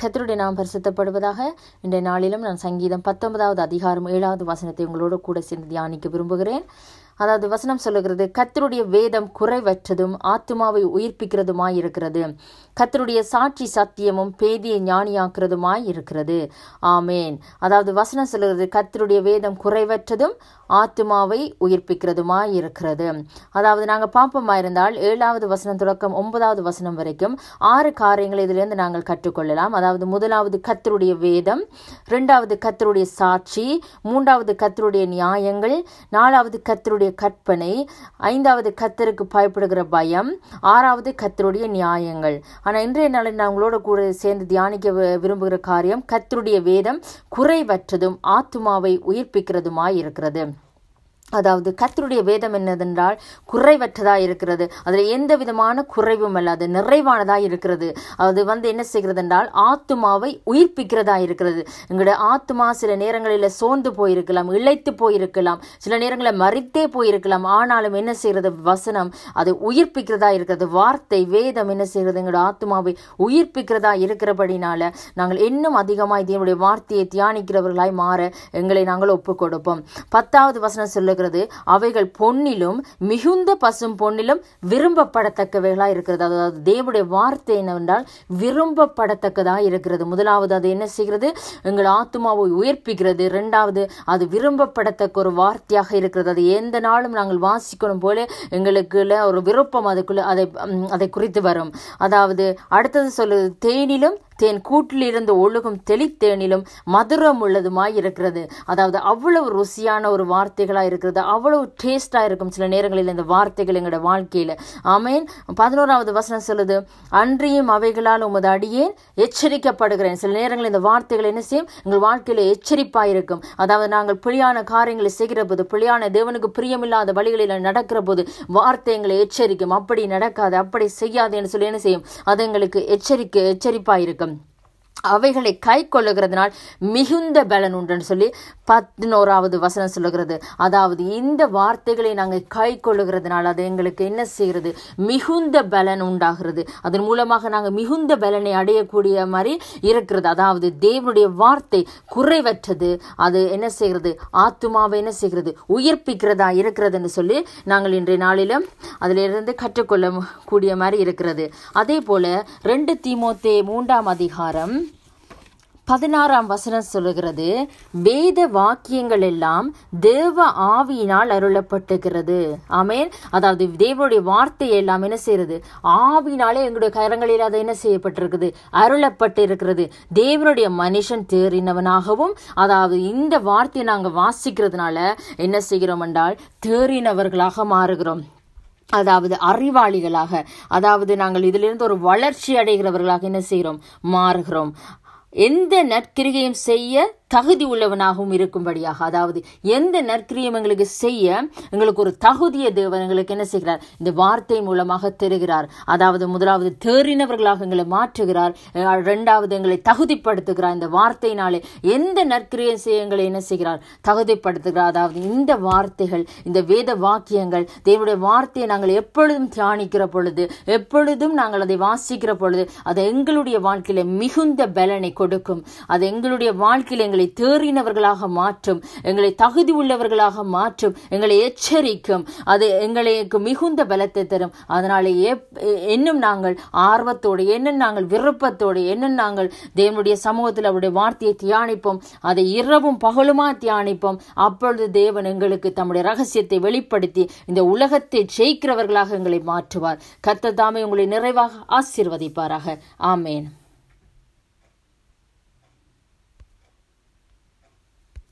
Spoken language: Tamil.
கத்தருடைய நாம் பரிசுத்தப்படுவதாக இன்றைய நாளிலும் நான் சங்கீதம் பத்தொன்பதாவது அதிகாரம் ஏழாவது வசனத்தை உங்களோடு கூட சேர்ந்து தியானிக்க விரும்புகிறேன். அதாவது வசனம் சொல்லுகிறது கத்தருடைய வேதம் குறைவற்றதும் ஆத்மாவை உயிர்ப்பிக்கிறதுமாய் இருக்கிறது கத்தருடைய சாட்சி சத்தியமும் பேதியை ஞானியாக்குறதுமாய் இருக்கிறது ஆமேன். அதாவது வசனம் சொல்லுகிறது கத்தருடைய வேதம் குறைவற்றதும் ஆத்மாவை உயிர்ப்பிக்கிறதுமாய் இருக்கிறது அதாவது நாங்கள் பாப்பமா இருந்தால் ஏழாவது வசனம் தொடக்கம் ஒன்பதாவது வசனம் வரைக்கும் ஆறு காரியங்களை இதிலிருந்து நாங்கள் கற்றுக்கொள்ளலாம். அதாவது முதலாவது கத்தருடைய வேதம் ரெண்டாவது கத்தருடைய சாட்சி மூன்றாவது கத்தருடைய நியாயங்கள் நாலாவது கத்தருடைய கற்பனை ஐந்தாவது கத்தருக்கு பயப்படுகிற பயம் ஆறாவது கத்தருடைய நியாயங்கள். ஆனால் இன்றைய நாளில் நான் உங்களோட கூட சேர்ந்து தியானிக்க விரும்புகிற காரியம் கத்தருடைய வேதம் குறைவற்றதும் ஆத்மாவை உயிர்ப்பிக்கிறதுமாய் இருக்கிறது. அதாவது கத்தருடைய வேதம் என்னதென்றால் குறைவற்றதாக இருக்கிறது. அதில் எந்த விதமான குறைவும் அல்ல நிறைவானதாக இருக்கிறது. அது வந்து என்ன செய்கிறது என்றால் ஆத்துமாவை உயிர்ப்பிக்கிறதா இருக்கிறது. எங்களுடைய ஆத்துமா சில நேரங்களில் சோர்ந்து போயிருக்கலாம் இழைத்து போயிருக்கலாம் சில நேரங்களில் மறித்தே போயிருக்கலாம். ஆனாலும் என்ன செய்கிறது? வசனம் அது உயிர்ப்பிக்கிறதா இருக்கிறது. வார்த்தை வேதம் என்ன செய்கிறது? எங்களுடைய ஆத்துமாவை உயிர்ப்பிக்கிறதா இருக்கிறபடினால நாங்கள் இன்னும் அதிகமாக இதனுடைய வார்த்தையை தியானிக்கிறவர்களாய் மாற எங்களை நாங்கள் ஒப்புக் கொடுப்போம் பத்தாவது வசனம் சொல்லுகிறது அவைகள் பொன்னிலும் மிகுந்த பசும் பொன்னிலும் விரும்பப்படத்தக்கவைகளாக இருக்கிறது. அதாவது தேவனுடைய வார்த்தை என்னவென்றால் விரும்பப்படத்தக்கதாக இருக்கிறது. முதலாவது அது என்ன செய்கிறது? எங்கள் ஆத்மாவை உயர்ப்பிக்கிறது. இரண்டாவது அது விரும்பப்படத்தக்க ஒரு வார்த்தையாக இருக்கிறது. அது எந்த நாளும் நாங்கள் வாசிக்கணும் போல எங்களுக்குள்ள ஒரு விருப்பம் அதுக்குள்ள அதை அதை குறித்து வரும். அதாவது அடுத்தது சொல்லுது தேனிலும் தேன் கூட்டிலிருந்து ஒழுகும் தெளித்தேனிலும் மதுரம் உள்ளதுமாய் இருக்கிறது அதாவது அவ்வளவு ருசியான ஒரு வார்த்தைகளாக இருக்கிறது அவ்வளவு டேஸ்டாக இருக்கும் சில நேரங்களில் இந்த வார்த்தைகள் எங்களோட வாழ்க்கையில். ஆமேன். பதினோராவது வசனம் சொல்லுது அன்றியும் அவைகளால் உமது அடியேன் எச்சரிக்கப்படுகிறேன். சில நேரங்களில் இந்த வார்த்தைகள் என்ன செய்யும்? எங்கள் வாழ்க்கையில் எச்சரிப்பாக இருக்கும் அதாவது நாங்கள் பிழையான காரியங்களை செய்கிற போது பிழையான தேவனுக்கு பிரியமில்லாத வழிகளில் நடக்கிற போது வார்த்தை எங்களை எச்சரிக்கும். அப்படி நடக்காது அப்படி செய்யாதுன்னு சொல்லி என்ன செய்யும்? அது எங்களுக்கு எச்சரிக்கை எச்சரிப்பாக இருக்கும் அவைகளை கை கொள்ளுகிறதுனால் மிகுந்த பலன் உண்டுன்னு சொல்லி பதினோராவது வசனம் சொல்லுகிறது. அதாவது இந்த வார்த்தைகளை நாங்கள் கை கொள்ளுகிறதுனால் அது எங்களுக்கு என்ன செய்கிறது? மிகுந்த பலன் உண்டாகிறது. அதன் மூலமாக நாங்கள் மிகுந்த பலனை அடையக்கூடிய மாதிரி இருக்கிறது. அதாவது தேவனுடைய வார்த்தை குறைவற்றது. அது என்ன செய்கிறது? ஆத்துமாவை என்ன செய்கிறது? உயிர்ப்பிக்கிறதா இருக்கிறதுன்னு சொல்லி நாங்கள் இன்றைய நாளிலும் அதிலிருந்து கற்றுக்கொள்ள கூடிய மாதிரி இருக்கிறது. அதே போல ரெண்டு தீமோத்தே மூன்றாம் அதிகாரம் பதினாறாம் வசனம் சொல்லுகிறது வேத வாக்கியங்கள் எல்லாம் தேவ ஆவியினால் அருளப்பட்டுகிறது. ஆமேன். அதாவது தேவனுடைய வார்த்தை எல்லாம் என்ன செய்யறது ஆவினாலே எங்களுடைய கரங்களில் அது என்ன செய்யப்பட்டிருக்குது? அருளப்பட்டு இருக்கிறது தேவனுடைய மனுஷன் தேறினவனாகவும் அதாவது இந்த வார்த்தையை நாங்கள் வாசிக்கிறதுனால என்ன செய்கிறோம் என்றால் தேறினவர்களாக மாறுகிறோம். அதாவது அறிவாளிகளாக அதாவது நாங்கள் இதிலிருந்து ஒரு வளர்ச்சி அடைகிறவர்களாக என்ன செய்கிறோம்? மாறுகிறோம். எந்த நற்கிரிகையும் செய்ய தகுதி உள்ளவனாகவும் இருக்கும்படியாக அதாவது எந்த நற்கிரியம் எங்களுக்கு செய்ய எங்களுக்கு ஒரு தகுதியை தேவன் எங்களுக்கு என்ன செய்கிறார்? இந்த வார்த்தை மூலமாக தருகிறார். அதாவது முதலாவது தேறினவர்களாக எங்களை மாற்றுகிறார். ரெண்டாவது இரண்டாவது எங்களை தகுதிப்படுத்துகிறார். இந்த வார்த்தையினாலே எந்த நற்கிரியம் செய்ய எங்களை என்ன செய்கிறார்? தகுதிப்படுத்துகிறார். அதாவது இந்த வார்த்தைகள் இந்த வேத வாக்கியங்கள் தேவனுடைய வார்த்தையை நாங்கள் எப்பொழுதும் தியானிக்கிற பொழுது எப்பொழுதும் நாங்கள் அதை வாசிக்கிற பொழுது அது எங்களுடைய வாழ்க்கையில மிகுந்த பலனை கொடுக்கும். அது எங்களுடைய வாழ்க்கையில் எங்களுக்கு எங்களை தேறினவர்களாக மாற்றும் எங்களை தகுதி உள்ளவர்களாக மாற்றும் எங்களை எச்சரிக்கும் அது எங்களுக்கு மிகுந்த பலத்தை தரும். அதனாலே இன்னும் நாங்கள் ஆர்வத்தோடு என்ன நாங்கள் விருப்பத்தோடு என்ன நாங்கள் தேவனுடைய சமூகத்தில் அவருடைய வார்த்தையை தியானிப்போம் அதை இரவும் பகலுமா தியானிப்போம். அப்பொழுது தேவன் எங்களுக்கு தம்முடைய ரகசியத்தை வெளிப்படுத்தி இந்த உலகத்தை ஜெயிக்கிறவர்களாக எங்களை மாற்றுவார். கத்த தாமே உங்களை நிறைவாக ஆசீர்வதிப்பாராக. ஆமேன்.